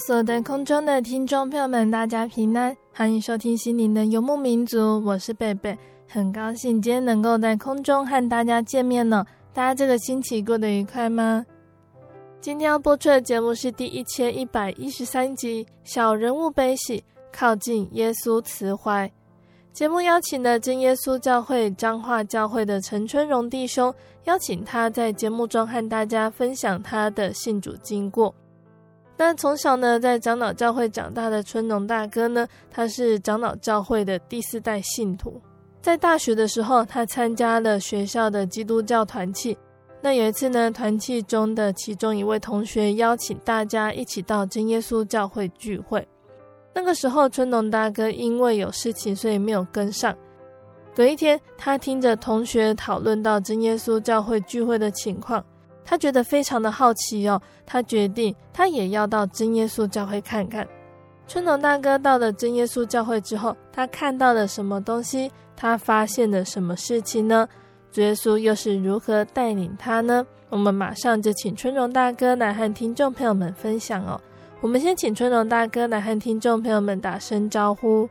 所有的空中的听众朋友们，大家平安，欢迎收听心灵的游牧民族，我是贝贝，很高兴今天能够在空中和大家见面呢。大家这个星期过得愉快吗？今天要播出的节目是第一千一百一十三集《小人物悲喜，靠近耶稣慈怀》。节目邀请了真耶稣教会彰化教会的陈春荣弟兄，邀请他在节目中和大家分享他的信主经过。那从小呢，在长老教会长大的春农大哥呢，他是长老教会的第四代信徒。在大学的时候，他参加了学校的基督教团契。那有一次呢，团契中的其中一位同学邀请大家一起到真耶稣教会聚会。那个时候，春农大哥因为有事情，所以没有跟上。隔一天，他听着同学讨论到真耶稣教会聚会的情况。他觉得非常的好奇哦，他决定他也要到真耶稣教会看看。春农大哥到了真耶稣教会之后，他看到了什么东西？他发现了什么事情呢？主耶稣又是如何带领他呢？我们马上就请春农大哥来和听众朋友们分享哦。我们先请春农大哥来和听众朋友们打声招呼。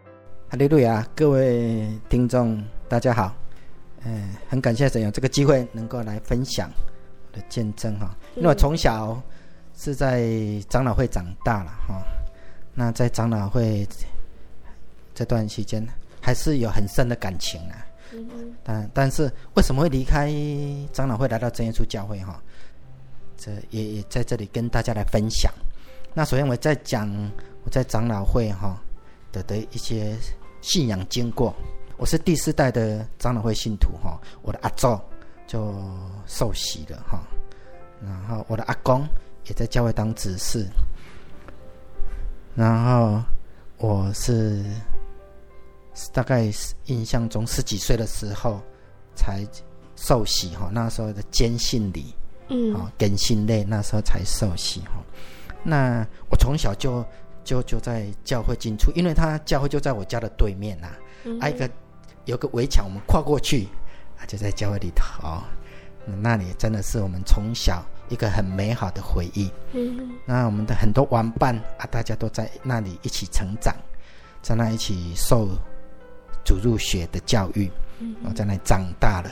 哈利路亚，各位听众大家好，嗯，很感谢神有这个机会能够来分享。的见证哈，因为我从小是在长老会长大了哈，那在长老会这段期间还是有很深的感情啊。但但是为什么会离开长老会来到真耶稣教会哈？这也也在这里跟大家来分享。那首先我在讲我在长老会哈的的一些信仰经过。我是第四代的长老会信徒哈，我的阿祖。就受洗了哈，然后我的阿公也在教会当执事，然后我是大概印象中十几岁的时候才受洗哈，那时候的坚信礼，嗯，啊，根信类那时候才受洗哈。那我从小就就就在教会进出，因为他教会就在我家的对面呐，嗯，还有一个有个围墙，我们跨过去。就在教会里头，哦，那里真的是我们从小一个很美好的回忆。嗯，那我们的很多玩伴啊，大家都在那里一起成长，在那一起受主入学的教育，我在那里长大了。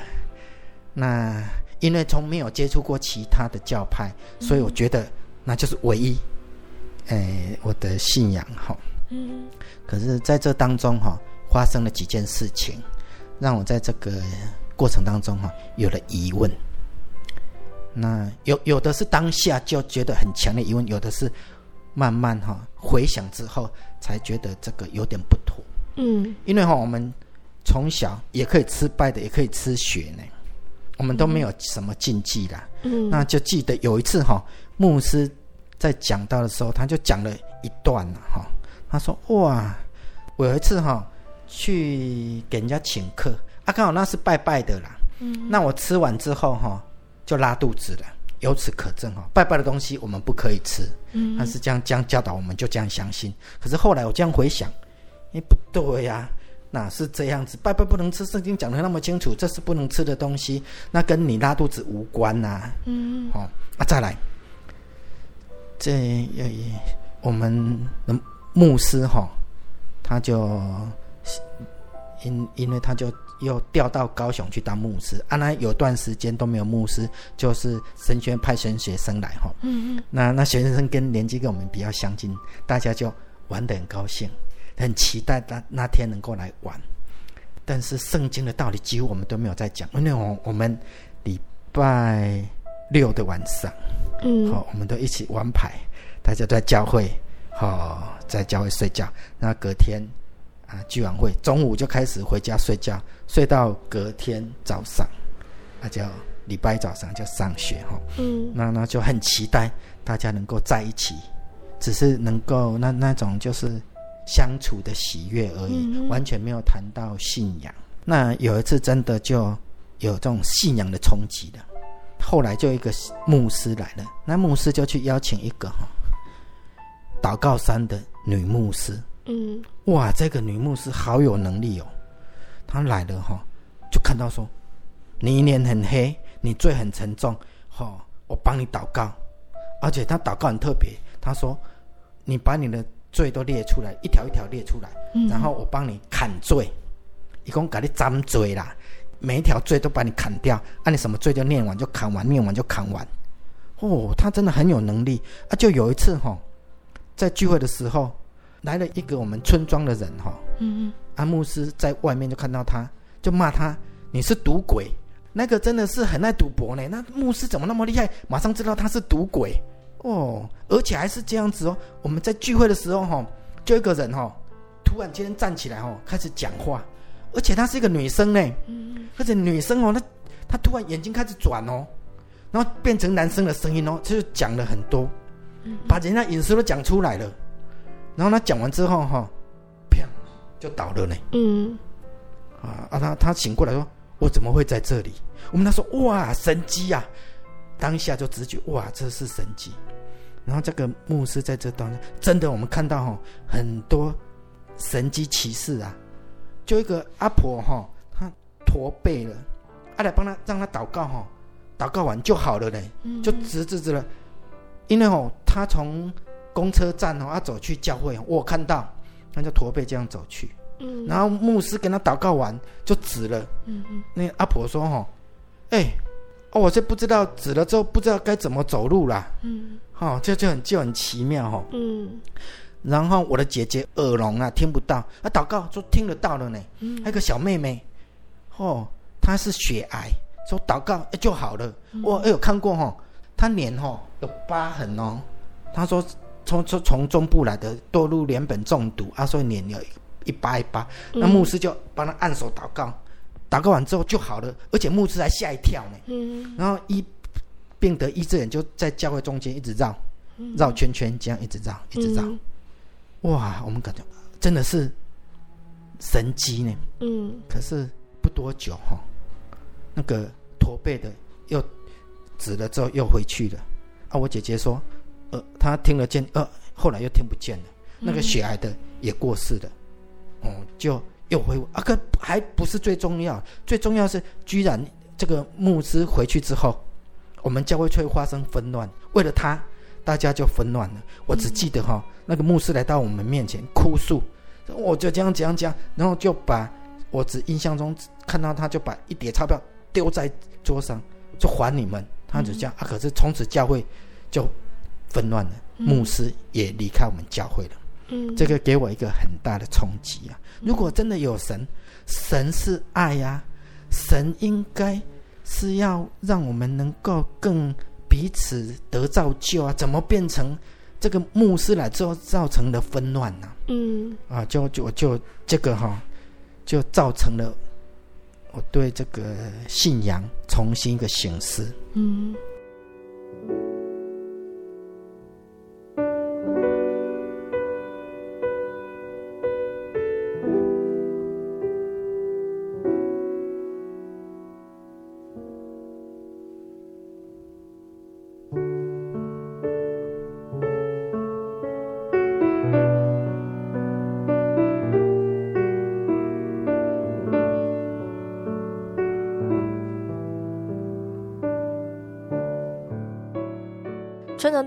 那因为从没有接触过其他的教派，所以我觉得那就是唯一，哎，我的信仰哈。嗯，可是在这当中哈，发生了几件事情，让我在这个。过程当中哈，有了疑问。那有有的是当下就觉得很强的疑问，有的是慢慢哈回想之后才觉得这个有点不妥。嗯，因为哈我们从小也可以吃败的，也可以吃血呢，我们都没有什么禁忌啦。嗯，那就记得有一次哈，牧师在讲到的时候，他就讲了一段了哈，他说哇，我有一次哈去给人家请客。啊，刚好那是拜拜的啦。嗯，那我吃完之后哈，就拉肚子了。由此可证哈，拜拜的东西我们不可以吃。嗯，他是这样这样教导，我们就这样相信。可是后来我这样回想，哎，不对呀、啊，哪是这样子？拜拜不能吃，圣经讲的那么清楚，这是不能吃的东西，那跟你拉肚子无关呐、啊。嗯，好啊，再来，这我们的牧师哈，他就因因为他就。又调到高雄去当牧师，啊，那有段时间都没有牧师，就是神学院派神学生来哈。嗯嗯。那那学生跟年纪跟我们比较相近，大家就玩得很高兴，很期待那那天能够来玩。但是圣经的道理几乎我们都没有在讲，因为我我们礼拜六的晚上，嗯，好，我们都一起玩牌，大家都在教会，好，在教会睡觉，那隔天。啊，聚完会中午就开始回家睡觉，睡到隔天早上，那就礼拜一早上就上学哈。嗯，那那就很期待大家能够在一起，只是能够那那种就是相处的喜悦而已，嗯、完全没有谈到信仰。那有一次真的就有这种信仰的冲击了。后来就一个牧师来了，那牧师就去邀请一个哈祷告山的女牧师。嗯，哇，这个女牧师好有能力哦。她来了哈，就看到说，你脸很黑，你罪很沉重，哈，我帮你祷告。而且她祷告很特别，她说，你把你的罪都列出来，一条一条列出来，然后我帮你砍罪，一共给你斩罪啦，每一条罪都把你砍掉，按你什么罪就念完就砍完，念完就砍完。哦，她真的很有能力啊！就有一次哈，在聚会的时候。来了一个我们村庄的人哈，嗯嗯，阿牧师在外面就看到他，就骂他，你是赌鬼，那个真的是很爱赌博呢。那牧师怎么那么厉害？马上知道他是赌鬼哦，而且还是这样子哦。我们在聚会的时候哈，就一个人哈，突然间站起来哈，开始讲话，而且她是一个女生呢，嗯嗯，而且女生哦，她她突然眼睛开始转哦，然后变成男生的声音哦，就讲了很多，把人家隐私都讲出来了。然后他讲完之后，哈，啪，就倒了呢。嗯，啊啊，他他醒过来说：“我怎么会在这里？”我们他说：“哇，神迹呀！”当下就直觉：“哇，这是神迹。”然后这个牧师在这当中，真的我们看到哈很多神迹奇事啊。就一个阿婆哈，她驼背了，阿来帮他让他祷告哈，祷告完就好了呢，就直直直了。因为哦，他从公车站哦，啊走去教会，我看到，他就驼背这样走去，嗯，然后牧师跟他祷告完就指了，嗯嗯，那阿婆说哈，哎，哦，我这不知道指了之后不知道该怎么走路啦，嗯，哦，这就很就很奇妙哈，嗯，然后我的姐姐耳聋啊，听不到，啊，祷告说听得到了呢，嗯，还有个小妹妹，哦，她是血癌，说祷告哎就好了，我哎有看过哈，她脸哈有疤痕哦，她说。从从从中部来的堕入联苯中毒啊，所以脸有一疤一疤。那牧师就帮他按手祷告，祷告完之后就好了，而且牧师还吓一跳呢。嗯，然后医病得医治人就在教会中间一直绕绕圈圈，这样一直绕一直绕。哇，我们感觉真的是神迹呢。嗯，可是不多久哈，那个驼背的又止了之后又回去了。啊，我姐姐说。呃，他听得见，呃，后来又听不见了。那个血癌的也过世了，哦、嗯，就又恢复。啊，可还不是最重要，最重要是，居然这个牧师回去之后，我们教会却会发生纷乱。为了他，大家就纷乱了。我只记得哈、哦，那个牧师来到我们面前哭诉，我就这样这样讲，然后就把我只印象中看到他就把一叠钞票丢在桌上，就还你们。他就这样、嗯、啊，可是从此教会就。纷乱了，牧师也离开我们教会了。嗯，这个给我一个很大的冲击啊！如果真的有神，神是爱呀、啊，神应该是要让我们能够更彼此得造就啊！怎么变成这个牧师来之后造成的纷乱呢？嗯，啊，就就就这个哈，就造成了我对这个信仰重新一个省思。嗯。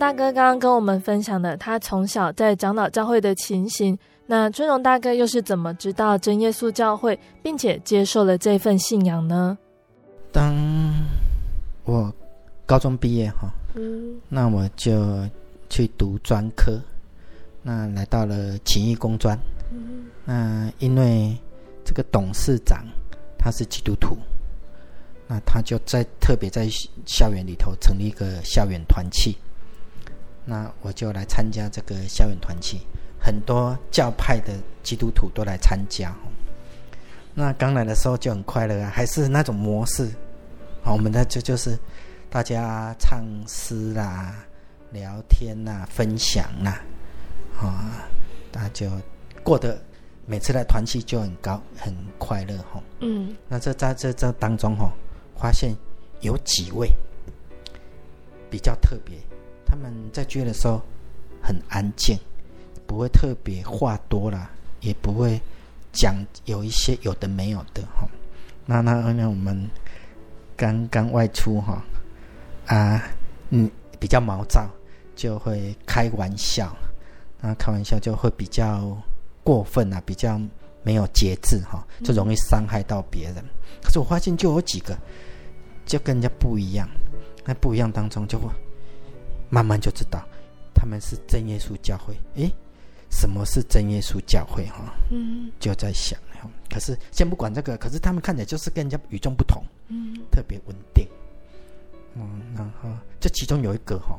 大哥刚刚跟我们分享的他从小在长老教会的情形，那春荣大哥又是怎么知道真耶稣教会，并且接受了这份信仰呢？当我高中毕业哈，嗯，那我就去读专科，那来到了勤益工专，嗯，那因为这个董事长他是基督徒，那他就在特别在校园里头成立一个校园团契。那我就来参加这个校园团契，很多教派的基督徒都来参加。那刚来的时候就很快乐啊，还是那种模式。好，我们的就就是大家唱诗啦、聊天啦、分享啦，啊，大家就过得每次来团契就很高、很快乐哈。嗯，那这在这这当中哈，发现有几位比较特别。他们在聚的时候很安静，不会特别话多啦，也不会讲有一些有的没有的哈。那那那我们刚刚外出哈啊，嗯，比较毛躁，就会开玩笑，那开玩笑就会比较过分啊，比较没有节制哈，就容易伤害到别人。可是我发现就有几个就跟人家不一样，那不一样当中就会。慢慢就知道，他们是真耶稣教会。诶，什么是真耶稣教会？哈，嗯，就在想。可是先不管这个，可是他们看起来就是跟人家与众不同，嗯，特别稳定。嗯，然后这其中有一个哈，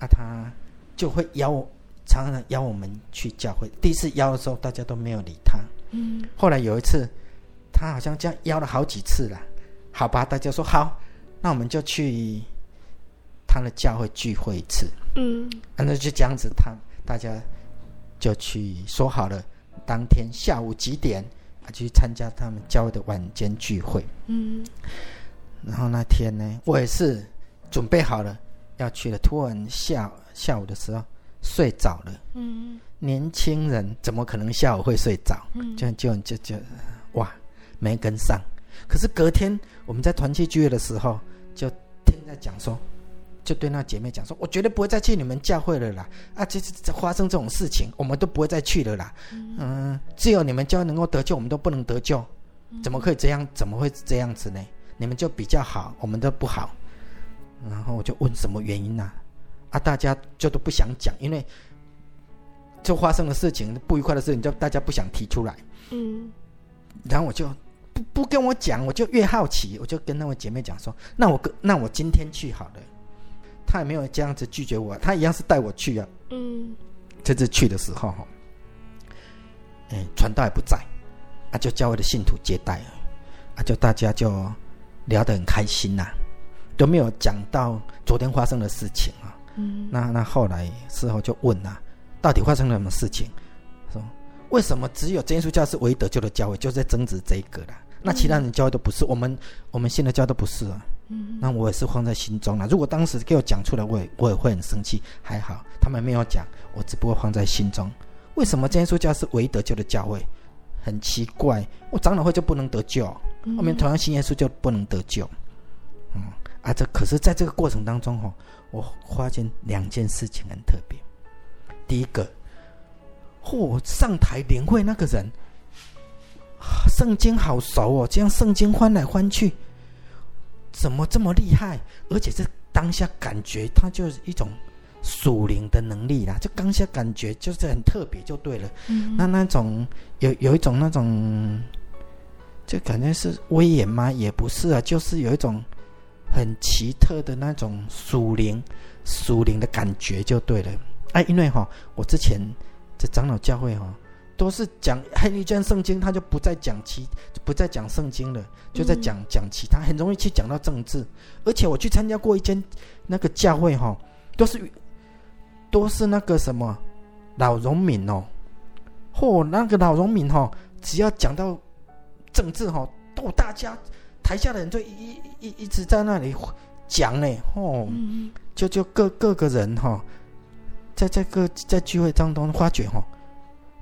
啊，他就会邀我，常常邀我们去教会。第一次邀的时候，大家都没有理他。嗯，后来有一次，他好像这样邀了好几次了。好吧，大家说好，那我们就去。他的教会聚会一次，嗯，那就这样子，他大家就去说好了，当天下午几点啊去参加他们教会的晚间聚会，嗯，然后那天呢，我也是准备好了要去了，突然下下午的时候睡着了，嗯，年轻人怎么可能下午会睡着？嗯，就就就就哇，没跟上。可是隔天我们在团契聚会的时候，就听在讲说。就对那姐妹讲说：“我绝对不会再去你们教会了啦！啊，这这发生这种事情，我们都不会再去了啦。嗯，嗯，只有你们教会能够得救，我们都不能得救，怎么可以这样？怎么会这样子呢？你们就比较好，我们都不好。然后我就问什么原因呢？啊，啊，大家就都不想讲，因为就发生的事情不愉快的事情，就大家不想提出来。嗯，然后我就不不跟我讲，我就越好奇，我就跟那位姐妹讲说：那我跟那我今天去好了。”他也没有这样子拒绝我，他一样是带我去啊。嗯，这次去的时候哈，哎，传道也不在，啊，就教会的信徒接待，啊，就大家就聊得很开心呐、啊，都没有讲到昨天发生的事情啊。嗯，那那后来事后就问啊，到底发生了什么事情？说为什么只有真耶稣教是唯一得救的教会，就在争执这一个了？那其他人教会都不是，我们我们信的教都不是啊。嗯，那我也是放在心中了。如果当时给我讲出来，我也我也会很生气。还好他们没有讲，我只不过放在心中。为什么真耶稣教是唯一得救的教会？很奇怪，我长老会就不能得救，后面同样信耶稣就不能得救。嗯啊，这可是在这个过程当中哈，我发现两件事情很特别。第一个，嚯，上台领会那个人，圣经好熟哦，这样圣经翻来翻去。怎么这么厉害？而且这当下感觉，它就是一种属灵的能力啦。就当下感觉就是很特别，就对了。嗯、那那种有有一种那种，就感觉是威严吗？也不是啊，就是有一种很奇特的那种属灵属灵的感觉，就对了。哎，因为哈，我之前在长老教会哈。都是讲黑一卷圣经，他就不再讲其，不再讲圣经了，就在讲讲其他，很容易去讲到政治。而且我去参加过一间那个教会哈，都是都是那个什么老农民哦，嚯，那个老农民哈，只要讲到政治哈，都大家台下的人就一一一直在那里讲呢，哦，就就各各个人哈，在这个在聚会当中发觉哈。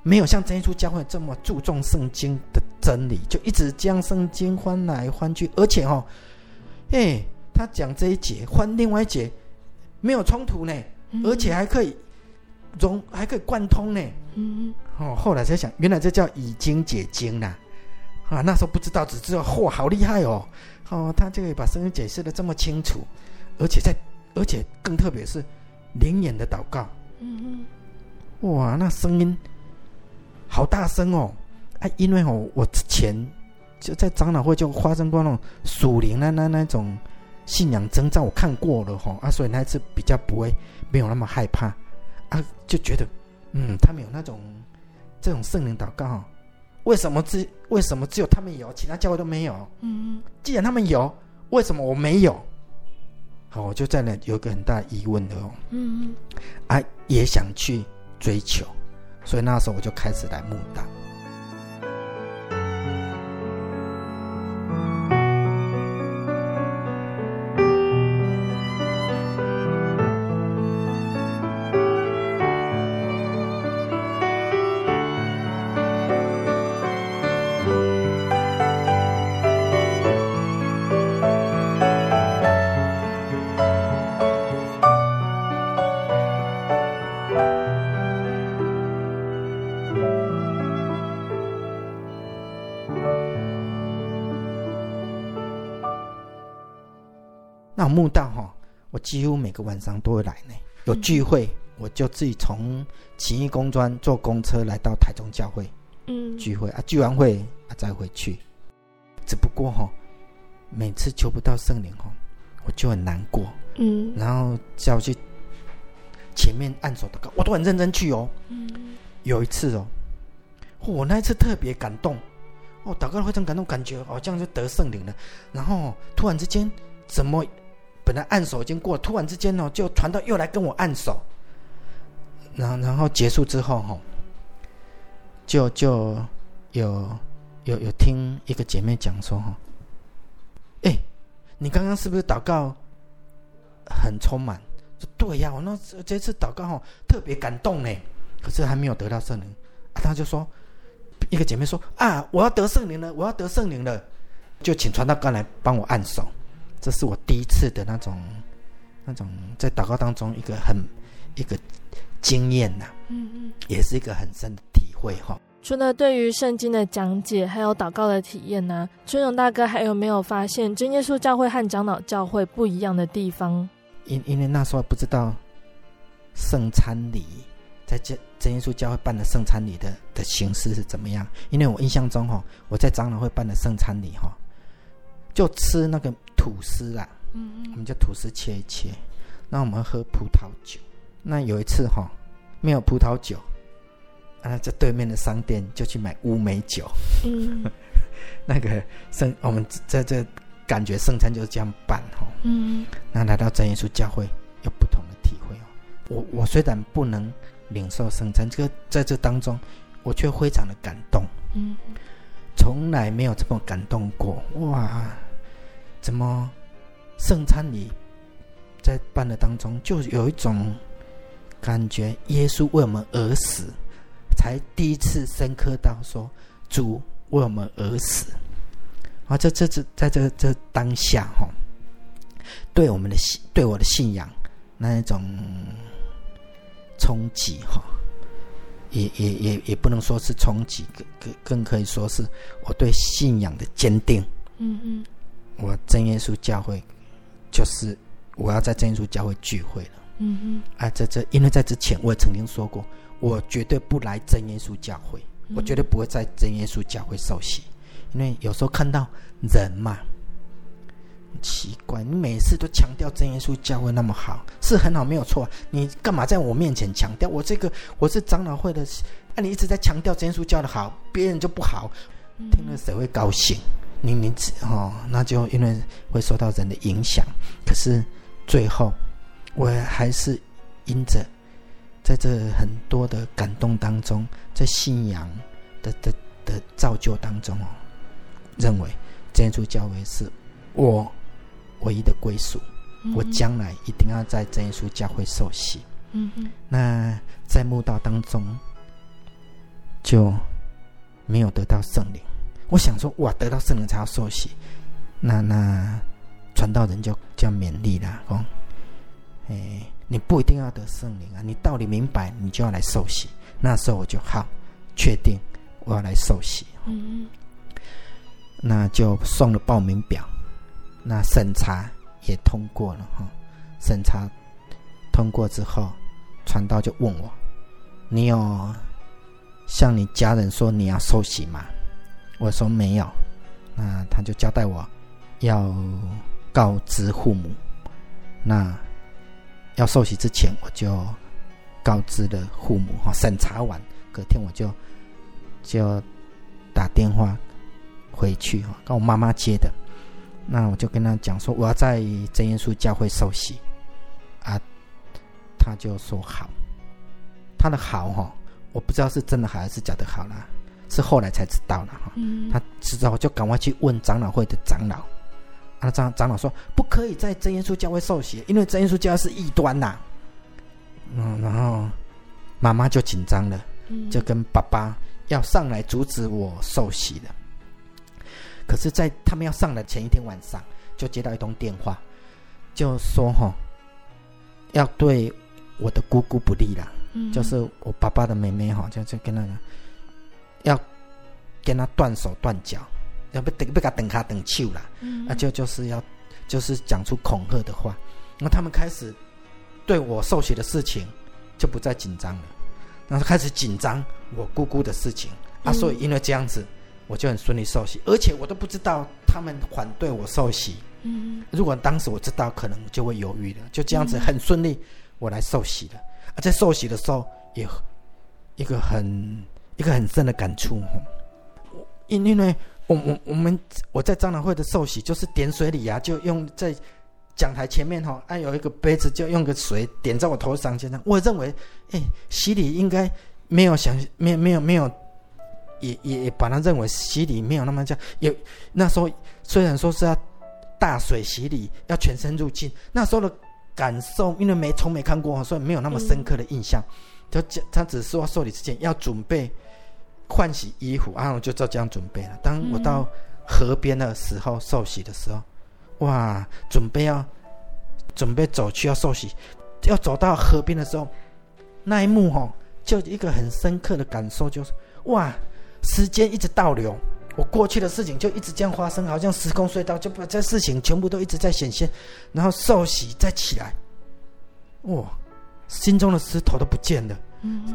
没有像真耶稣教会这么注重圣经的真理，就一直将圣经翻来翻去，而且哈、哦，哎，他讲这一节，换另外一节，没有冲突呢，嗯、而且还可以融，还可以贯通呢。嗯哦，后来才想，原来这叫以经解经呐。啊，那时候不知道，只知道嚯，好厉害哦。哦，他就可以把圣经解释的这么清楚，而且在，而且更特别是灵眼的祷告。嗯嗯，哇，那声音好大声哦！哎、啊，因为哦，我之前就在长老会就发生过那种属灵的那那那种信仰征兆，我看过了哈啊，所以那次比较不会没有那么害怕啊，就觉得嗯，他们有那种这种圣灵祷告，为什么只为什么只有他们有，其他教会都没有？嗯嗯，既然他们有，为什么我没有？好，我就在那有个很大疑问的哦。嗯嗯，啊，也想去追求，所以那时候我就开始来木大。个晚上都会来呢。有聚会，我就自己从勤益工专坐公车来到台中教会，嗯，聚会啊，聚完会啊再回去。只不过哈，每次求不到圣灵哦，我就很难过，嗯，然后叫我去前面按手祷告，我都很认真去哦。嗯，有一次哦，我那一次特别感动，哦，祷告非常感动，感觉好像就得圣灵了。然后突然之间，怎么？本来按手已经过，突然之间呢，就传道又来跟我按手，然后然后结束之后哈，就就有有有听一个姐妹讲说哈，哎，你刚刚是不是祷告很充满？对呀，我那这次祷告哈特别感动呢，可是还没有得到圣灵。啊，他就说一个姐妹说啊，我要得圣灵了，我要得圣灵了，就请传道刚来帮我按手。这是我第一次的那种，那种在祷告当中一个很一个经验呐，嗯嗯，也是一个很深的体会哈。除了对于圣经的讲解，还有祷告的体验呢，春荣大哥还有没有发现真耶稣教会和长老教会不一样的地方？因因为那时候不知道圣餐礼在真真耶稣教会办的圣餐礼的的形式是怎么样？因为我印象中哈，我在长老会办的圣餐礼哈，就吃那个。吐司啊，嗯嗯，我们就吐司切一切，那我们喝葡萄酒。那有一次哈，没有葡萄酒，啊，在对面的商店就去买乌梅酒。嗯，那个圣，我们在这感觉圣餐就是这样办哈。嗯，那来到真耶稣教会有不同的体会哦。我我虽然不能领受圣餐，这个在这当中，我却非常的感动。嗯，从来没有这么感动过哇。怎么圣餐礼在办的当中，就有一种感觉，耶稣为我们而死，才第一次深刻到说主为我们而死。啊，这这这在这这当下哈，对我们的信，对我的信仰那一种冲击哈，也也也也不能说是冲击，更更更可以说是我对信仰的坚定。嗯嗯。我真耶稣教会，就是我要在真耶稣教会聚会了。嗯哼。啊，这这，因为在之前我也曾经说过，我绝对不来真耶稣教会，我绝对不会在真耶稣教会受洗，因为有时候看到人嘛，奇怪，你每次都强调真耶稣教会那么好，是很好，没有错。你干嘛在我面前强调？我这个我是长老会的，啊，你一直在强调真耶稣教的好，别人就不好，听了谁会高兴？你你哦，那就因为会受到人的影响，可是最后我还是因着在这很多的感动当中，在信仰的的的造就当中哦，认为真耶稣教会是我唯一的归属，我将来一定要在真耶稣教会受洗。嗯，那在墓道当中就没有得到圣灵。我想说，哇，得到圣灵才要受洗，那那传道人就叫勉励啦，讲，哎，你不一定要得圣灵啊，你道理明白，你就要来受洗。那时候我就好确定我要来受洗，嗯，那就送了报名表，那审查也通过了哈。审查通过之后，传道就问我：“你有向你家人说你要受洗吗？”我说没有。那他就交代我要告知父母。那要受洗之前，我就告知了父母哈。审查完，隔天我就就打电话回去哈，跟我妈妈接的。那我就跟他讲说，我要在真耶稣教会受洗啊。他就说好，他的好哈，我不知道是真的好还是假的好啦，是后来才知道了哈。他知道就赶快去问长老会的长老。啊，长长老说不可以在真耶稣教会受洗，因为真耶稣教会是异端呐。嗯，然后妈妈就紧张了，就跟爸爸要上来阻止我受洗了。可是，在他们要上来前一天晚上，就接到一通电话，就说哈，要对我的姑姑不利了，就是我爸爸的妹妹哈，就就跟那个要跟他断手断脚。要不等不给他等卡等球了，那、啊、就就是要就是讲出恐吓的话，那他们开始对我受洗的事情就不再紧张了，然后开始紧张我姑姑的事情。啊，所以因为这样子我就很顺利受洗，而且我都不知道他们反对我受洗，嗯，如果当时我知道，可能就会犹豫了，就这样子很顺利我来受洗了，而在受洗的时候也一个很一个很深的感触，因因为。我我我们我在长老会的受洗，就是点水礼啊，就用在讲台前面哈、哦，啊有一个杯子，就用个水点在我头上，这样。我认为，哎，洗礼应该没有想，没有没有没有，也也也把它认为洗礼没有那么讲。也。那时候虽然说是要大水洗礼，要全身入浸，那时候的感受，因为没从没看过，所以没有那么深刻的印象。就讲他只是说受礼之前要准备。换洗衣服啊，我就照这样准备了。当我到河边的时候，受洗的时候，哇，准备要准备走去要受洗，要走到河边的时候，那一幕哦，就一个很深刻的感受，就是哇，时间一直倒流，我过去的事情就一直这样发生，好像时空隧道，就把这事情全部都一直在显现，然后受洗再起来，哇，心中的石头都不见了。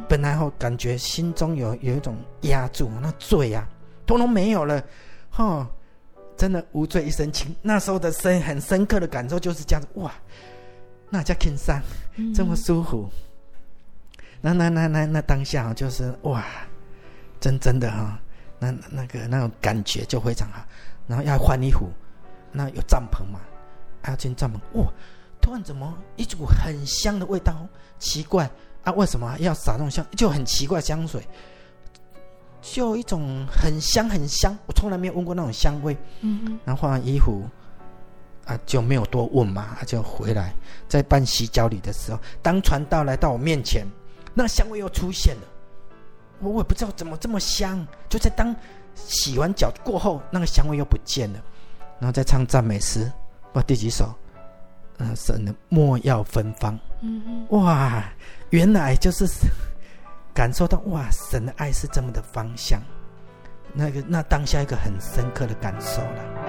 本来哈感觉心中有有一种压住那罪呀、啊，通通没有了，哈，真的无罪一身轻。那时候的深很深刻的感受就是这样子，哇，那叫轻松，这么舒服。那那那那那当下就是哇，真真的哈，那那个那种感觉就非常好。然后要换衣服，那有帐篷嘛，还要进帐篷，哇，突然怎么一股很香的味道，奇怪。啊，为什么要撒那种香？就很奇怪，香水就一种很香很香，我从来没有闻过那种香味。嗯嗯。然后换完衣服啊，就没有多问嘛，就回来。在办洗脚礼的时候，当传道来到我面前，那香味又出现了。我也不知道怎么这么香。就在当洗完脚过后，那个香味又不见了。然后再唱赞美诗，哇，第几首？呃，神的莫要芬芳。嗯嗯。哇。原来就是感受到哇，神的爱是这么的芳香，那个那当下一个很深刻的感受了。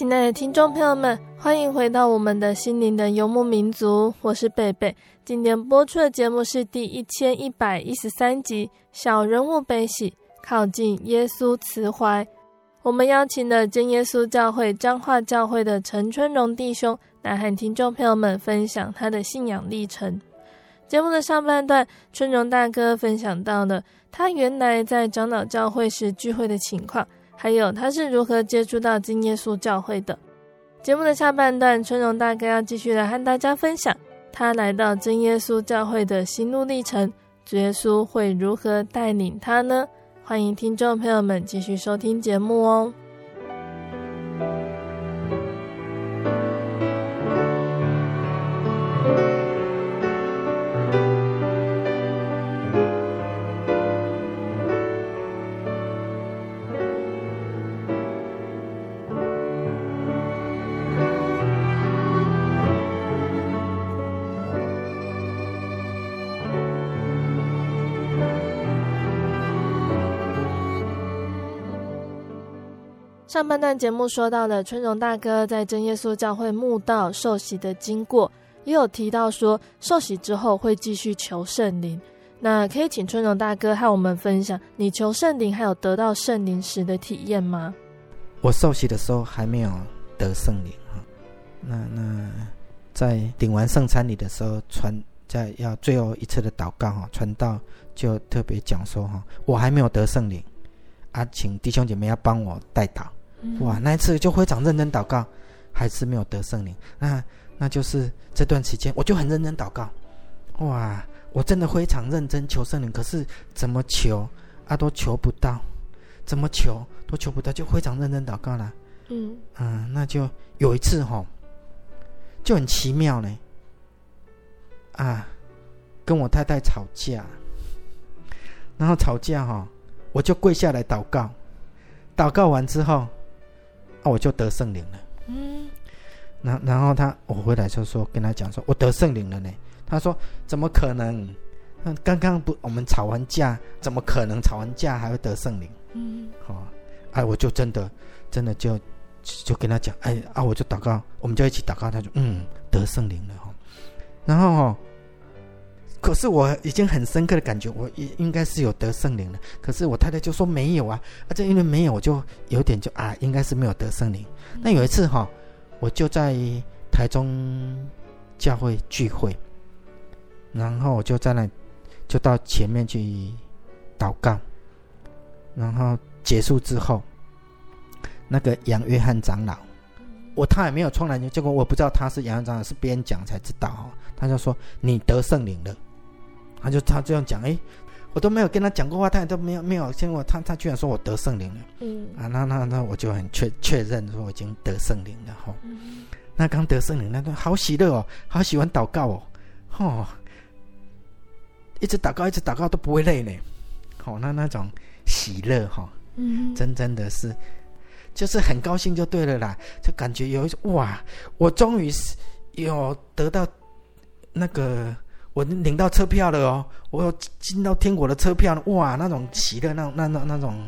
亲爱的听众朋友们，欢迎回到我们的心灵的游牧民族，我是贝贝。今天播出的节目是第一千一百一十三集《小人物悲喜，靠近耶稣慈怀》。我们邀请了真耶稣教会彰化教会的陈春荣弟兄来和听众朋友们分享他的信仰历程。节目的上半段，春荣大哥分享到了他原来在长老教会时聚会的情况，还有他是如何接触到真耶稣教会的。节目的下半段，春荣大哥要继续来和大家分享他来到真耶稣教会的心路历程，主耶稣会如何带领他呢？欢迎听众朋友们继续收听节目哦。上半段节目说到了春荣大哥在真耶稣教会慕道受洗的经过，也有提到说受洗之后会继续求圣灵。那可以请春荣大哥和我们分享你求圣灵还有得到圣灵时的体验吗？我受洗的时候还没有得圣灵哈。那那在领完圣餐礼的时候，传在要最后一次的祷告哈，传道就特别讲说哈，我还没有得圣灵啊，请弟兄姐妹要帮我代祷。哇，那一次就非常认真祷告，还是没有得圣灵。那那就是这段期间，我就很认真祷告。哇，我真的非常认真求圣灵，可是怎么求啊都求不到，怎么求都求不到，就非常认真祷告了。嗯嗯，那就有一次哈，就很奇妙呢。啊，跟我太太吵架，然后吵架哈，我就跪下来祷告，祷告完之后。那、啊、我就得圣灵了。嗯，然然后他我回来就说跟他讲说，我得圣灵了呢。他说怎么可能？那刚刚不我们吵完架，怎么可能吵完架还会得圣灵？嗯，好、哦，哎，我就真的真的就就跟他讲，哎啊，我就祷告，我们就一起祷告，他就嗯得圣灵了哈。然后哈。可是我已经很深刻的感觉，我应应该是有得圣灵了。可是我太太就说没有啊，啊，这因为没有，我就有点就啊，应该是没有得圣灵。那有一次哈，我就在台中教会聚会，然后我就在那，就到前面去祷告，然后结束之后，那个杨约翰长老，我他也没有冲来，结果我不知道他是杨长老，是别人讲才知道哈。他就说你得圣灵了。他就他这样讲，哎，我都没有跟他讲过话，他也都没有没有见过他，他居然说我得圣灵了，嗯。啊，那那那我就很确确认说我已经得圣灵了哈。嗯、那刚得圣灵，那段好喜乐哦，好喜欢祷告哦，哦，一直祷告一直祷告都不会累呢，好、哦、那那种喜乐哈，哦、嗯，真真的是就是很高兴就对了啦，就感觉有一种哇，我终于是有得到那个。我领到车票了哦，我有进到天国的车票了，哇，那种喜的，那种那那那种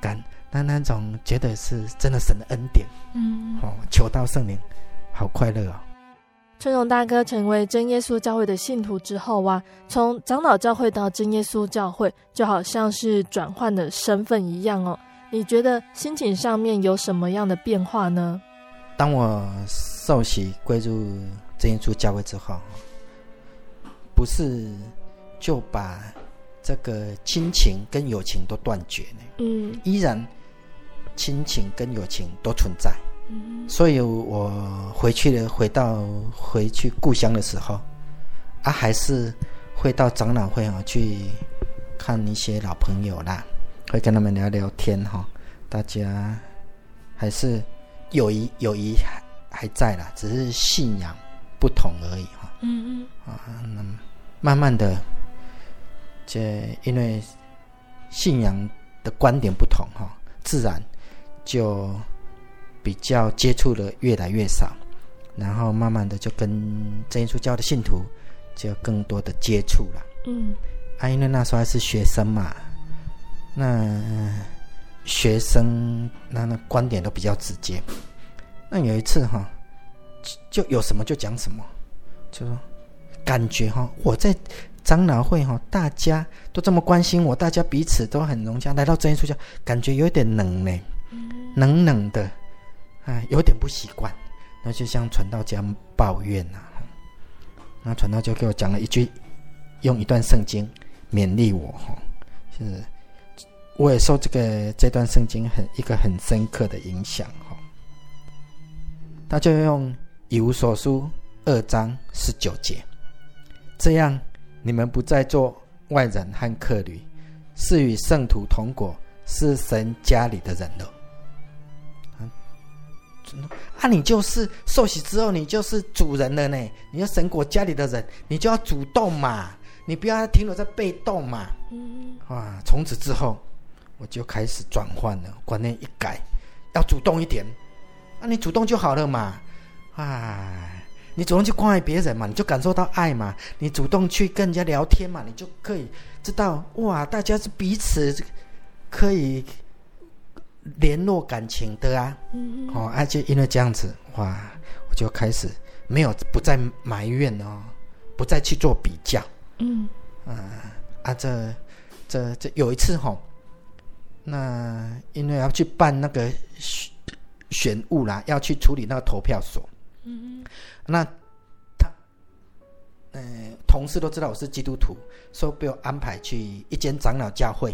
感，那那种觉得是真的神的恩典，嗯，哦，求到圣灵，好快乐哦。春荣大哥成为真耶稣教会的信徒之后啊，从长老教会到真耶稣教会，就好像是转换的身份一样哦。你觉得心情上面有什么样的变化呢？当我受洗归入真耶稣教会之后。不是就把这个亲情跟友情都断绝呢？嗯，依然亲情跟友情都存在。嗯，所以我回去了，回到回去故乡的时候，啊，还是会到长老会啊去看一些老朋友啦，会跟他们聊聊天哈。大家还是友谊，友谊还还在啦，只是信仰不同而已哈。嗯嗯啊，那么。慢慢的，这因为信仰的观点不同哈，自然就比较接触的越来越少，然后慢慢的就跟真耶稣教的信徒就更多的接触了。嗯，啊，因为那时候还是学生嘛，那学生那那观点都比较直接。那有一次哈，就有什么就讲什么，就说。感觉哈，我在长老会哈，大家都这么关心我，大家彼此都很融洽。来到真耶稣教，感觉有点冷呢。冷冷的，哎，有点不习惯。那就像传道家抱怨呐、啊，那传道就给我讲了一句，用一段圣经勉励我哈，就是我也受这个这段圣经很一个很深刻的影响哈。他就用以无所书二章十九节，这样你们不再做外人和客旅，是与圣徒同果，是神家里的人了。啊，你就是受洗之后，你就是主人了呢。你要神国家里的人，你就要主动嘛，你不要停留在被动嘛。嗯，啊，从此之后，我就开始转换了，观念一改，要主动一点。那、啊、你主动就好了嘛。哎，你主动去关爱别人嘛，你就感受到爱嘛。你主动去跟人家聊天嘛，你就可以知道哇，大家是彼此可以。联络感情的啊，嗯嗯，哦，而且因为这样子，哇，我就开始没有不再埋怨哦，不再去做比较，嗯，啊啊，这这这有一次吼、哦，那因为要去办那个选选务啦，要去处理那个投票所，嗯嗯，那他，呃，同事都知道我是基督徒，所以被我安排去一间长老教会，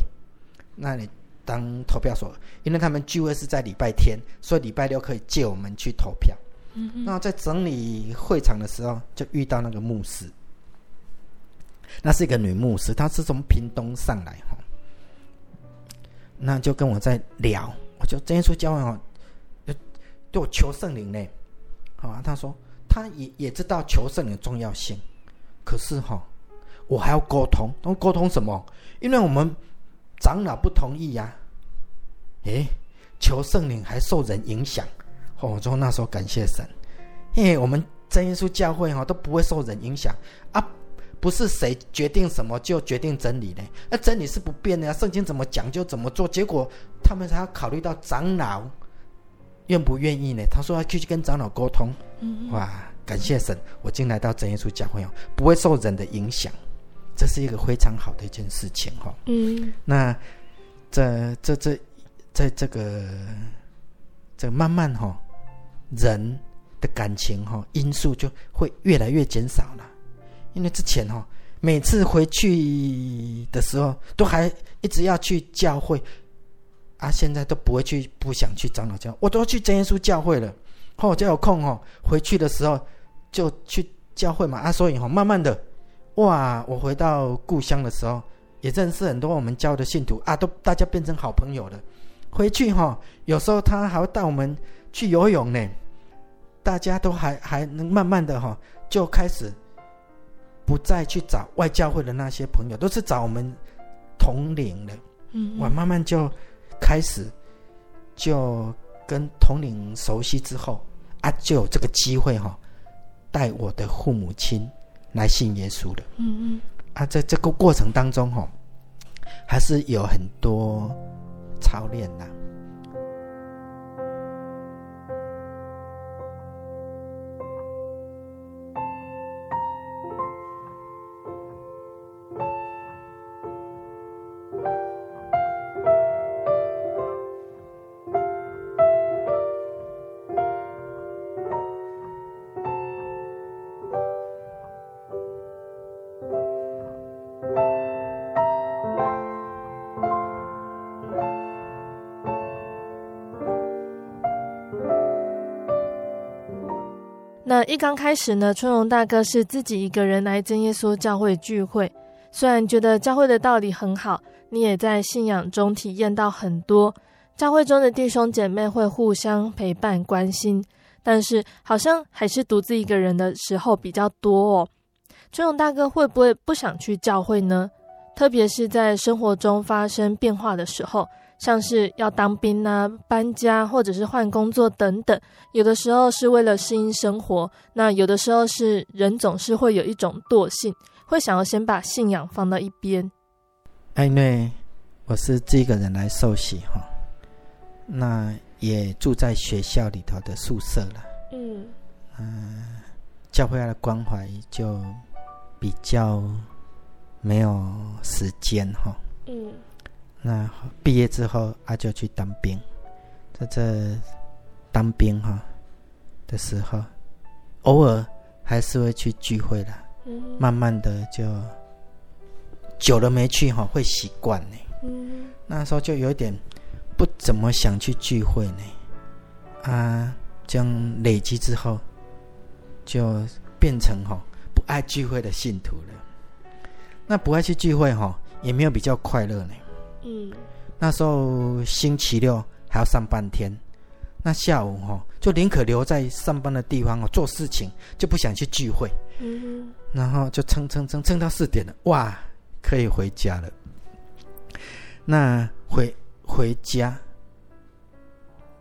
那里。当投票所，因为他们聚会是在礼拜天，所以礼拜六可以借我们去投票。嗯哼，那在整理会场的时候，就遇到那个牧师，那是一个女牧师，她是从屏东上来哈，那就跟我在聊，我就这耶稣教会哦，对我求圣灵呢，好啊，她说他也也知道求圣灵的重要性，可是哈，我还要沟通，那沟通什么？因为我们。长老不同意呀、啊，诶，求圣灵还受人影响，哦，我说那时候感谢神，因为我们真耶稣教会哈都不会受人影响。啊，不是谁决定什么就决定真理呢？那真理是不变的呀，圣经怎么讲就怎么做，结果他们还要考虑到长老愿不愿意呢？他说要去跟长老沟通，嗯哇，感谢神，我进来到真耶稣教会哦，不会受人的影响。这是一个非常好的一件事情哈。嗯，那这这这在这个这慢慢哈，人的感情哈因素就会越来越减少了。因为之前哈，每次回去的时候都还一直要去教会，啊，现在都不会去，不想去长老教，我都去真耶稣教会了。后我就有空哦，回去的时候就去教会嘛。啊，所以哦，慢慢的。哇！我回到故乡的时候，也认识很多我们教的信徒啊，都大家变成好朋友了。回去哈、哦，有时候他还会带我们去游泳呢。大家都还还能慢慢的哈、哦，就开始不再去找外教会的那些朋友，都是找我们同龄的。嗯，我慢慢就开始就跟统领熟悉之后啊，就有这个机会哈、哦，带我的父母亲。来信耶稣的，嗯嗯，啊，在这个过程当中，哈，还是有很多操练的。那一刚开始呢，春荣大哥是自己一个人来真耶稣教会聚会。虽然觉得教会的道理很好，你也在信仰中体验到很多，教会中的弟兄姐妹会互相陪伴关心，但是好像还是独自一个人的时候比较多哦。春荣大哥会不会不想去教会呢？特别是在生活中发生变化的时候。像是要当兵啊、搬家或者是换工作等等，有的时候是为了适应生活，那有的时候是人总是会有一种惰性，会想要先把信仰放到一边。哎内我是这个人来受洗哈，那也住在学校里头的宿舍了。嗯嗯、呃，教会的关怀就比较没有时间哈。嗯。那毕业之后，啊，就去当兵。在这当兵哈的时候，偶尔还是会去聚会的。嗯，慢慢的就久了没去哈，会习惯呢。嗯，那时候就有点不怎么想去聚会呢。啊，这样累积之后，就变成哈不爱聚会的信徒了。那不爱去聚会哈，也没有比较快乐呢。嗯，那时候星期六还要上半天，那下午哈就宁可留在上班的地方哦做事情，就不想去聚会。嗯，然后就撑撑撑撑到四点了，哇，可以回家了。那回回家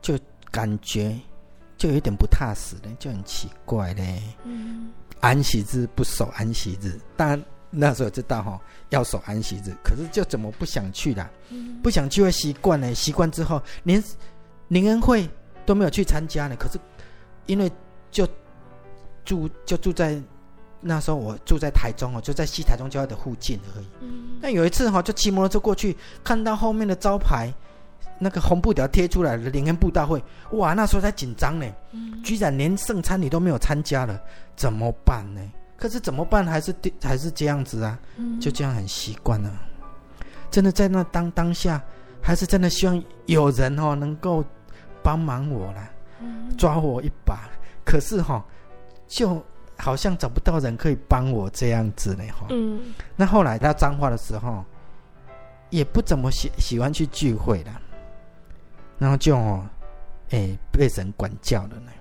就感觉就有点不踏实了，就很奇怪嘞。嗯，安息日不守安息日，当然那时候知道哈要守安息日，可是就怎么不想去了？嗯，不想去会习惯呢，习惯之后连灵恩会都没有去参加呢。可是因为就住就住在。那时候我住在台中哦，就在西台中教会的附近而已。嗯。那有一次哈，就骑摩托车过去，看到后面的招牌，那个红布条贴出来的灵恩布道会，哇，那时候才紧张呢。嗯。居然连圣餐礼都没有参加了，怎么办呢？可是怎么办？还是还是这样子啊？嗯。就这样很习惯了。真的在那当当下，还是真的希望有人哦能够帮忙我啦，抓我一把。可是哈，就。好像找不到人可以帮我这样子呢，哈。嗯。那后来他脏话的时候，也不怎么喜喜欢去聚会了，然后就哦，哎，被神管教了呢。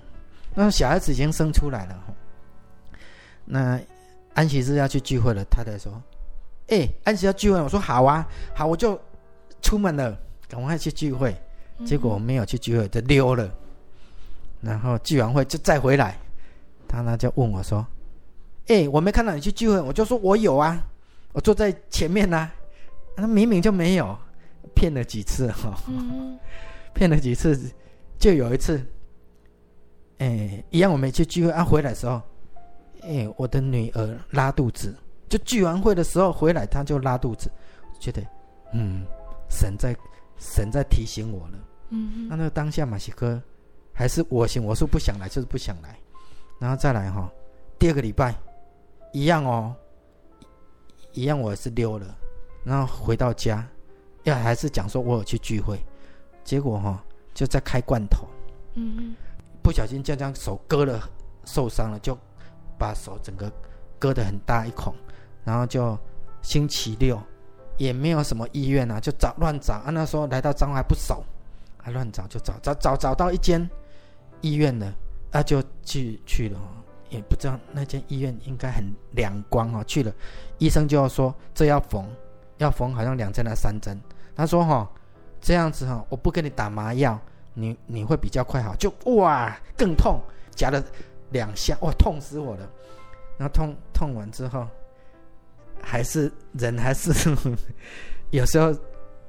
那小孩子已经生出来了，哈。那安息日要去聚会了，他在说：“哎，安息要聚会。”我说：“好啊，好，我就出门了，赶快去聚会。”结果我没有去聚会，就溜了。然后聚完会就再回来。他呢就问我说：“哎、欸，我没看到你去聚会。”我就说：“我有啊，我坐在前面呐、啊。”他明明就没有，骗了几次哈，骗、嗯、了几次，就有一次，哎、欸，一样我没去聚会啊。回来的时候，哎、欸，我的女儿拉肚子，就聚完会的时候回来，她就拉肚子，觉得嗯，神在神在提醒我了。嗯，那那个当下马西哥还是我行我素不想来，就是不想来。然后再来哈，第二个礼拜一样哦，一样我也是溜了，然后回到家，要还是讲说我有去聚会，结果哈就在开罐头，嗯嗯，不小心就这样手割了，受伤了，就把手整个割得很大一孔，然后就星期六也没有什么医院啊，就找乱找啊，那时候来到彰化还不熟，还乱找就找找找找到一间医院了。啊就去去了，也不知道那间医院应该很两光哦。去了，医生就要说这要缝，要缝好像两针还三针。他说哈，这样子哈，我不给你打麻药，你你会比较快好。就哇更痛，夹了两下，哇痛死我了。然后痛痛完之后，还是人还是 有时候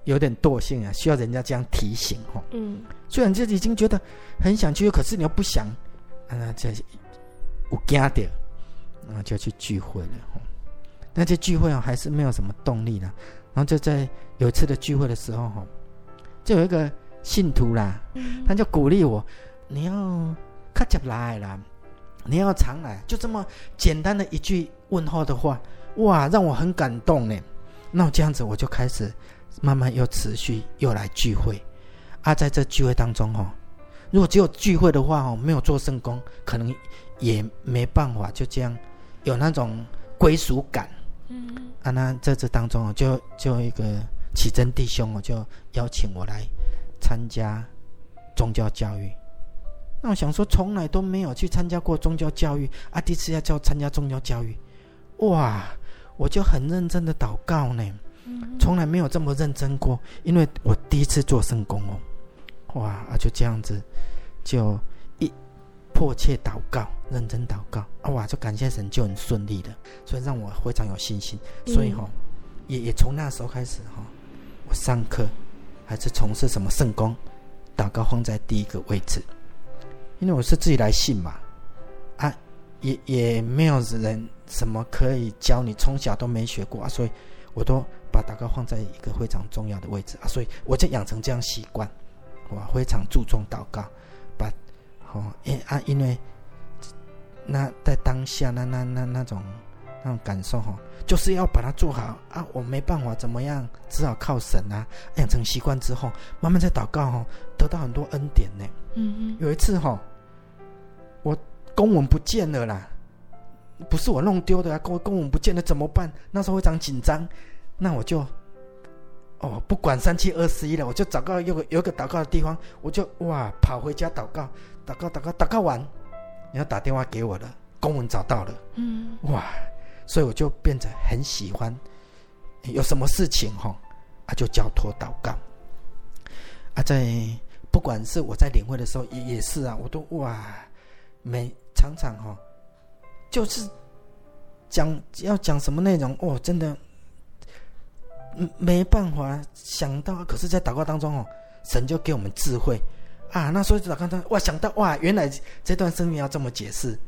有点惰性啊，需要人家这样提醒哦。嗯，虽然就已经觉得很想去，可是你又不想。啊，这我惊点，然后就去聚会了。那这聚会啊，还是没有什么动力了。然后就在有一次的聚会的时候，哈，就有一个信徒啦，他就鼓励我：“你要卡进来啦，你要常来。”就这么简单的一句问候的话，哇，让我很感动呢。那这样子，我就开始慢慢又持续又来聚会。啊，在这聚会当中，哈。如果只有聚会的话哦，没有做圣工，可能也没办法就这样有那种归属感。嗯，啊，那在这当中哦，就就一个启真弟兄哦，就邀请我来参加宗教教育。那我想说，从来都没有去参加过宗教教育啊，第一次要叫参加宗教教育，哇！我就很认真的祷告呢，从来没有这么认真过，因为我第一次做圣工哦。哇啊！就这样子，就一迫切祷告，认真祷告啊！哇，就感谢神，就很顺利的，所以让我非常有信心。所以哈、哦，也也从那时候开始哈、哦，我上课还是从事什么圣工，祷告放在第一个位置，因为我是自己来信嘛，啊，也也没有人什么可以教你，从小都没学过啊，所以我都把祷告放在一个非常重要的位置啊，所以我就养成这样习惯。我非常注重祷告，把哦，因啊，因为那在当下那那那那种那种感受哈，就是要把它做好啊，我没办法怎么样，只好靠神啊。养成习惯之后，慢慢在祷告哦，得到很多恩典呢。嗯嗯，有一次哈，我公文不见了啦，不是我弄丢的啊，公公文不见了怎么办？那时候非常紧张，那我就。哦，不管三七二十一了，我就找个有个有个祷告的地方，我就哇跑回家祷告，祷告祷告祷告完，然后打电话给我了，公文找到了，嗯，哇，所以我就变得很喜欢，有什么事情哈，啊就交托祷告，啊在不管是我在领会的时候也也是啊，我都哇每常常哈，就是讲要讲什么内容哦，真的。没办法想到，可是，在祷告当中哦，神就给我们智慧啊。那所以祷告当中，哇，想到哇，原来这段生命要这么解释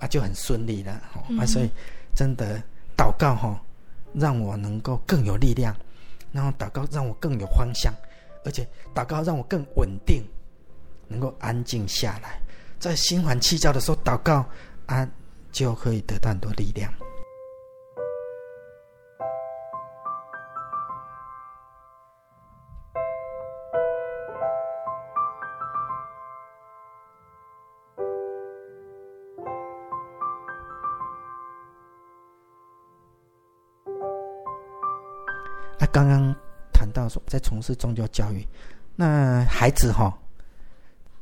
啊，就很顺利了。嗯、啊，所以真的祷告哈、哦，让我能够更有力量，然后祷告让我更有方向，而且祷告让我更稳定，能够安静下来，在心烦气躁的时候祷告安，就可以得到很多力量。在从事宗教教育，那孩子哈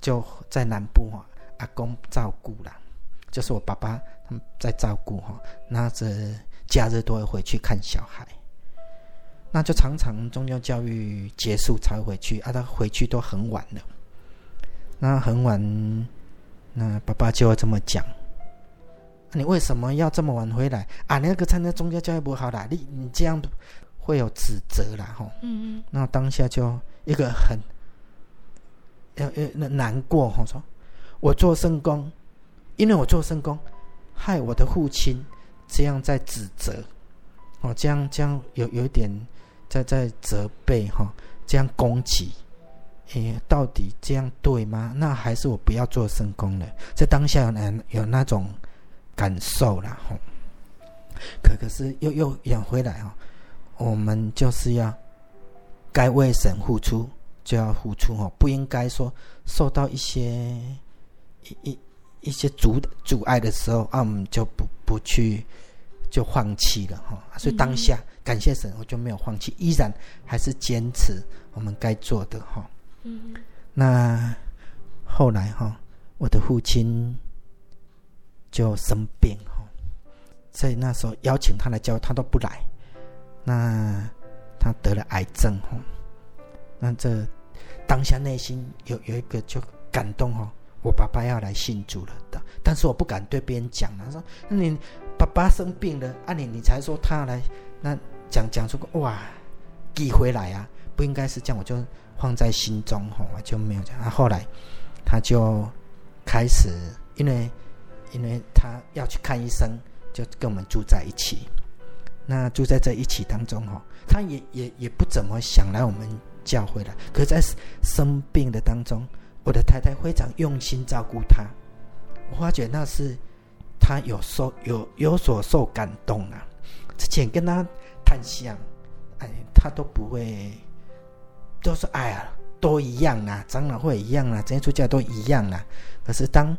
就在南部哈，阿公照顾了，就是我爸爸他们在照顾哈，那这假日都会回去看小孩，那就常常宗教教育结束才回去，啊，他回去都很晚了，那很晚，那爸爸就会这么讲，你为什么要这么晚回来？啊，那个参加宗教教育不好啦，你你这样。会有指责啦，吼，嗯嗯，那当下就一个很要要难过，吼，说，我做圣工，因为我做圣工，害我的父亲这样在指责，哦，这样这样有有一点在在责备，哈，这样攻击，诶，到底这样对吗？那还是我不要做圣工了？在当下有那有那种感受啦，吼，可可是又又养回来，哈。我们就是要该为神付出就要付出哦，不应该说受到一些一一一些阻阻碍的时候啊，我们就不不去就放弃了哈。所以当下感谢神，我就没有放弃，依然还是坚持我们该做的哈。嗯，那后来哈，我的父亲就生病哈，所以那时候邀请他来教，他都不来。那他得了癌症哦，那这当下内心有有一个就感动哦，我爸爸要来信主了的，但是我不敢对别人讲。他说：“那你爸爸生病了，啊你你才说他来，那讲讲出个哇，寄回来啊，不应该是这样，我就放在心中吼，我就没有讲。啊，后来他就开始，因为因为他要去看医生，就跟我们住在一起。”那住在这一起当中哈，他也也也不怎么想来我们教会了。可在生病的当中，我的太太非常用心照顾他。我发觉那是他有受有有所受感动啊。之前跟他谈想，哎，他都不会，都说哎呀，都一样啊，长老会一样啊，这些出家都一样啊。可是当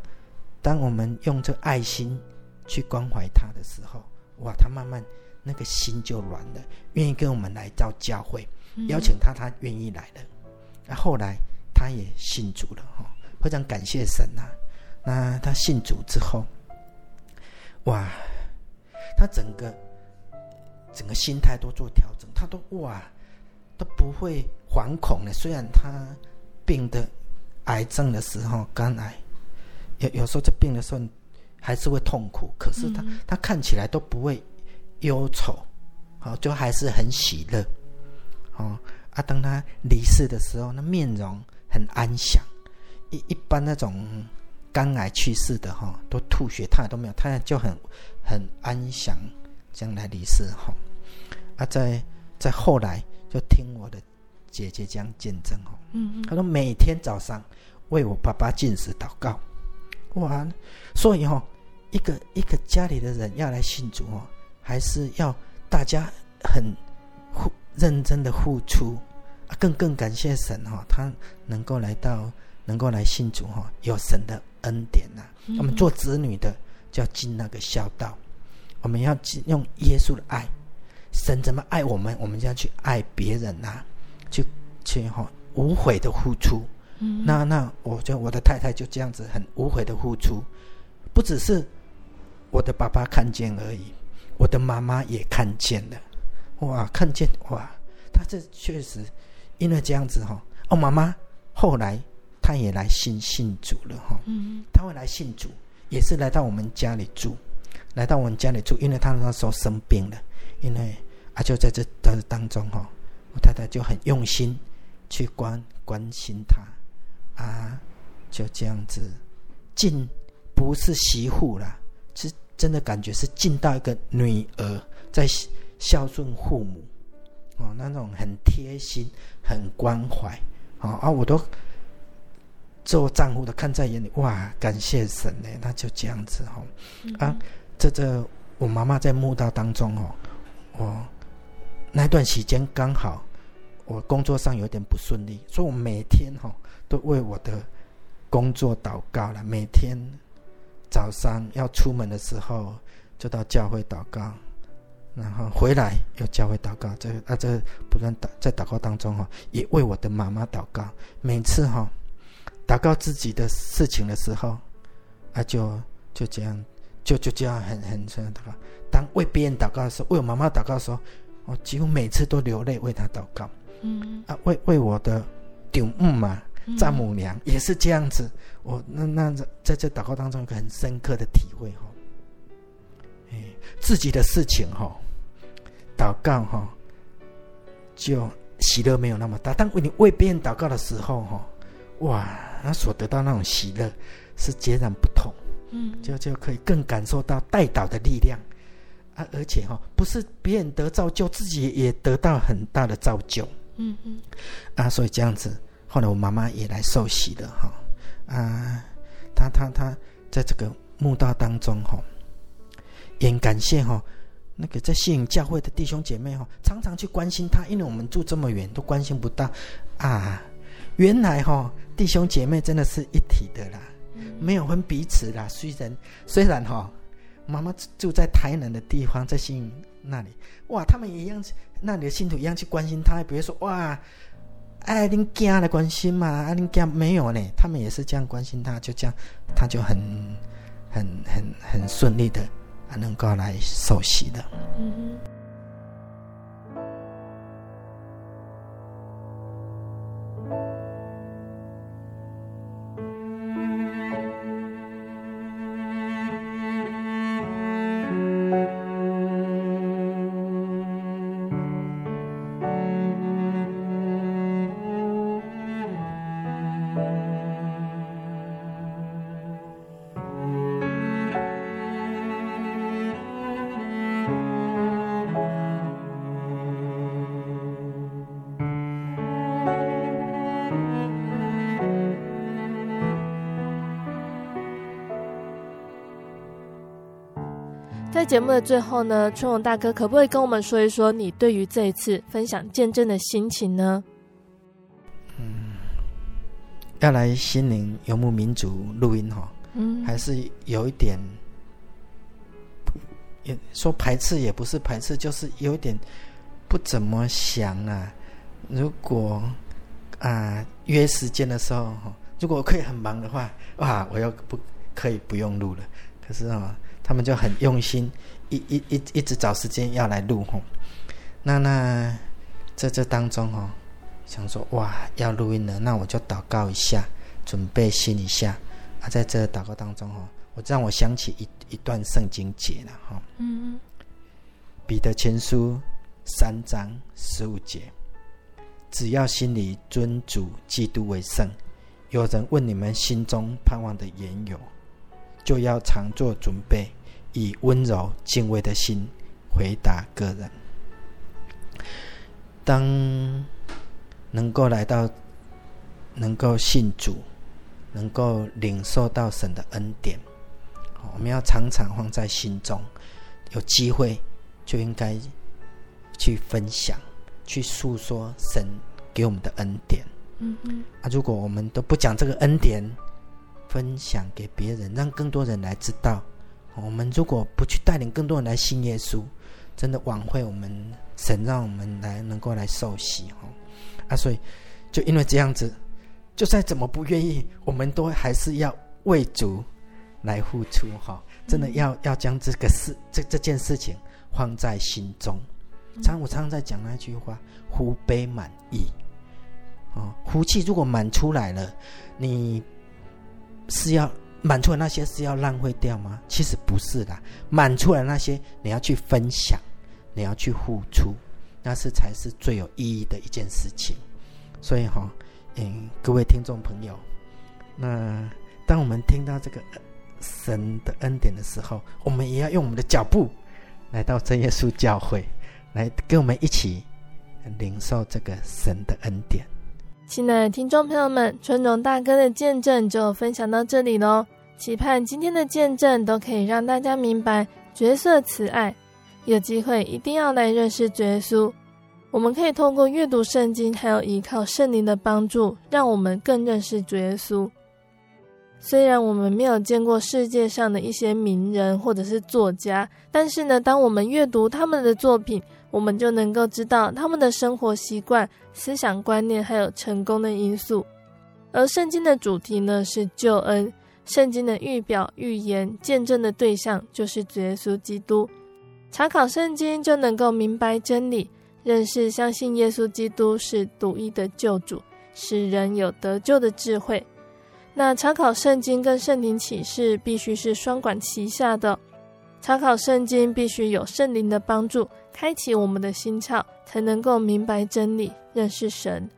当我们用这爱心去关怀他的时候，哇，他慢慢。那个心就软了，愿意跟我们来到教会，邀请他，他愿意来了。那后来他也信主了哈，非常感谢神呐。那他信主之后，哇，他整个整个心态都做调整，他都哇都不会惶恐的。虽然他病的癌症的时候，肝癌，有有时候这病的时候还是会痛苦，可是他他看起来都不会。忧愁，好，就还是很喜乐，哦，啊，当他离世的时候，那面容很安详。一一般那种肝癌去世的哈，都吐血，他都没有，他就很很安详，这样来离世哈。啊，在在后来就听我的姐姐这样见证哦。嗯嗯，他说每天早上为我爸爸进食祷告，哇，所以哈，一个一个家里的人要来信主哦，还是要大家很认真的付出，更更感谢神哈，他能够来到，能够来信主哈，有神的恩典呐。我们做子女的就要尽那个孝道，我们要用耶稣的爱。神怎么爱我们，我们就要去爱别人呐、啊，去去哈无悔的付出。嗯，那那我就我的太太就这样子很无悔的付出，不只是我的爸爸看见而已，我的妈妈也看见了。哇，看见哇，他这确实因为这样子哈，哦，妈妈后来他也来信信主了哈。嗯，他会来信主，也是来到我们家里住，来到我们家里住，因为他那时候生病了，因为。啊，就在这当当中哈，我太太就很用心去关关心他，啊，就这样子尽不是媳妇啦，是真的感觉是尽到一个女儿在孝顺父母哦，那种很贴心、很关怀啊，我都做丈夫的看在眼里，哇，感谢神呢，那就这样子哈，啊，这这我妈妈在墓道当中哦，我。那段时间刚好我工作上有点不顺利，所以我每天哈都为我的工作祷告了。每天早上要出门的时候就到教会祷告，然后回来又教会祷告。这啊这不断祷在祷告当中哈，也为我的妈妈祷告。每次哈祷告自己的事情的时候啊，就就这样就就这样很很这样祷告。当为别人祷告的时候，为我妈妈祷告的时候。我几乎每次都流泪为她祷告，嗯啊，为为我的顶母嘛，丈母娘也是这样子。我那那在这祷告当中，有个很深刻的体会哈，哎，自己的事情哈，祷告哈，就喜乐没有那么大。但为你为别人祷告的时候哈，哇，他所得到那种喜乐是截然不同，嗯，就就可以更感受到代祷的力量。啊，而且哈，不是别人得造就，自己也得到很大的造就。嗯嗯，啊，所以这样子，后来我妈妈也来受洗了哈。啊，她她她在这个墓道当中哈，也感谢哈，那个在信仰教会的弟兄姐妹哈，常常去关心她，因为我们住这么远，都关心不到。啊，原来哈，弟兄姐妹真的是一体的啦，没有分彼此啦。虽然虽然哈。妈妈住在台南的地方，在信那里，哇，他们也一样，那里的信徒一样去关心他。比如说，哇，哎，恁家的关心嘛，啊，恁家没有呢，他们也是这样关心他，就这样，他就很、很、很、很顺利的啊，能够来受洗的。嗯在节目的最后呢，春荣大哥可不可以跟我们说一说你对于这一次分享见证的心情呢？嗯，要来心灵游牧民族录音哈，嗯，还是有一点，也说排斥也不是排斥，就是有一点不怎么想啊。如果啊约时间的时候哈，如果可以很忙的话，哇，我又不可以不用录了。可是啊。他们就很用心，一一一一直找时间要来录吼。那那在这当中哦，想说哇要录音了，那我就祷告一下，准备心一下啊。在这祷告当中哦，我让我想起一一段圣经节了哈。嗯。彼得前书三章十五节，只要心里尊主基督为圣，有人问你们心中盼望的缘由。就要常做准备，以温柔敬畏的心回答个人。当能够来到，能够信主，能够领受到神的恩典。我们要常常放在心中，有机会就应该去分享，去诉说神给我们的恩典。嗯嗯。啊，如果我们都不讲这个恩典，分享给别人，让更多人来知道。我们如果不去带领更多人来信耶稣，真的枉费我们神让我们来能够来受洗哈。啊，所以就因为这样子，就算怎么不愿意，我们都还是要为主。来付出哈，真的要要将这个事这这件事情放在心中。常我常常在讲那句话：福杯满溢。哦，福气如果满出来了，你是要满出来那些是要浪费掉吗？其实不是的，满出来那些你要去分享，你要去付出，那是才是最有意义的一件事情。所以哈，嗯，各位听众朋友，那当我们听到这个。神的恩典的时候，我们也要用我们的脚步来到真耶稣教会，来跟我们一起领受这个神的恩典。亲爱的听众朋友们，春荣大哥的见证就分享到这里喽。期盼今天的见证都可以让大家明白角色慈爱，有机会一定要来认识主耶稣。我们可以通过阅读圣经，还有依靠圣灵的帮助，让我们更认识主耶稣。虽然我们没有见过世界上的一些名人或者是作家，但是呢，当我们阅读他们的作品，我们就能够知道他们的生活习惯、思想观念，还有成功的因素。而圣经的主题呢，是救恩，圣经的预表、预言、见证的对象就是耶稣基督。查考圣经就能够明白真理，认识、相信耶稣基督是独一的救主，使人有得救的智慧。那查考圣经跟圣灵启示必须是双管齐下的，查考圣经必须有圣灵的帮助，开启我们的心窍，才能够明白真理，认识神。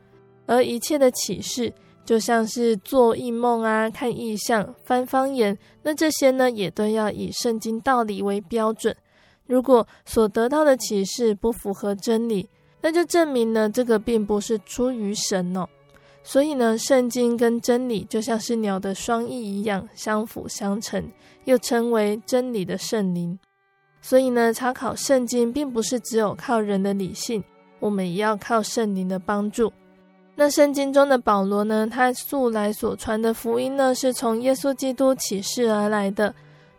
而一切的启示，就像是做异梦啊、看异象、翻方言，那这些呢，也都要以圣经道理为标准。如果所得到的启示不符合真理，那就证明呢，这个并不是出于神哦。所以呢，圣经跟真理就像是鸟的双翼一样，相辅相成，又称为真理的圣灵。所以呢，查考圣经并不是只有靠人的理性，我们也要靠圣灵的帮助。那圣经中的保罗呢，他素来所传的福音呢，是从耶稣基督启示而来的。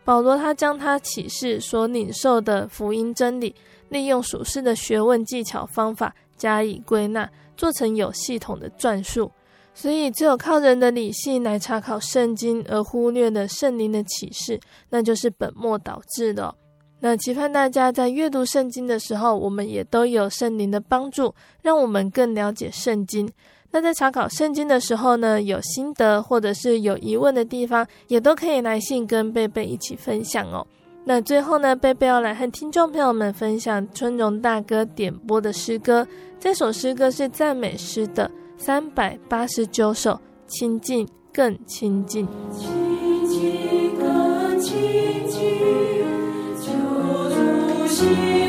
保罗他将他启示所领受的福音真理，利用属世的学问技巧方法加以归纳，做成有系统的撰述。所以，只有靠人的理性来查考圣经，而忽略了圣灵的启示，那就是本末倒置的。那期盼大家在阅读圣经的时候，我们也都有圣灵的帮助，让我们更了解圣经。那在查考圣经的时候呢，有心得或者是有疑问的地方，也都可以来信跟贝贝一起分享哦。那最后呢，贝贝要来和听众朋友们分享春荣大哥点播的诗歌，这首诗歌是赞美诗的。三百八十九首，亲近更亲近。亲近更亲近，主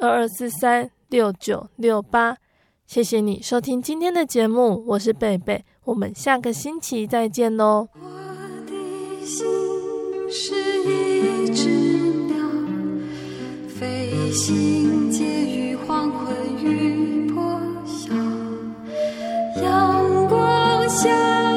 二二四三六九六八，谢谢你收听今天的节目，我是贝贝，我们下个星期再见喽。我的心是一只鸟，飞行借于黄昏与破晓，阳光下。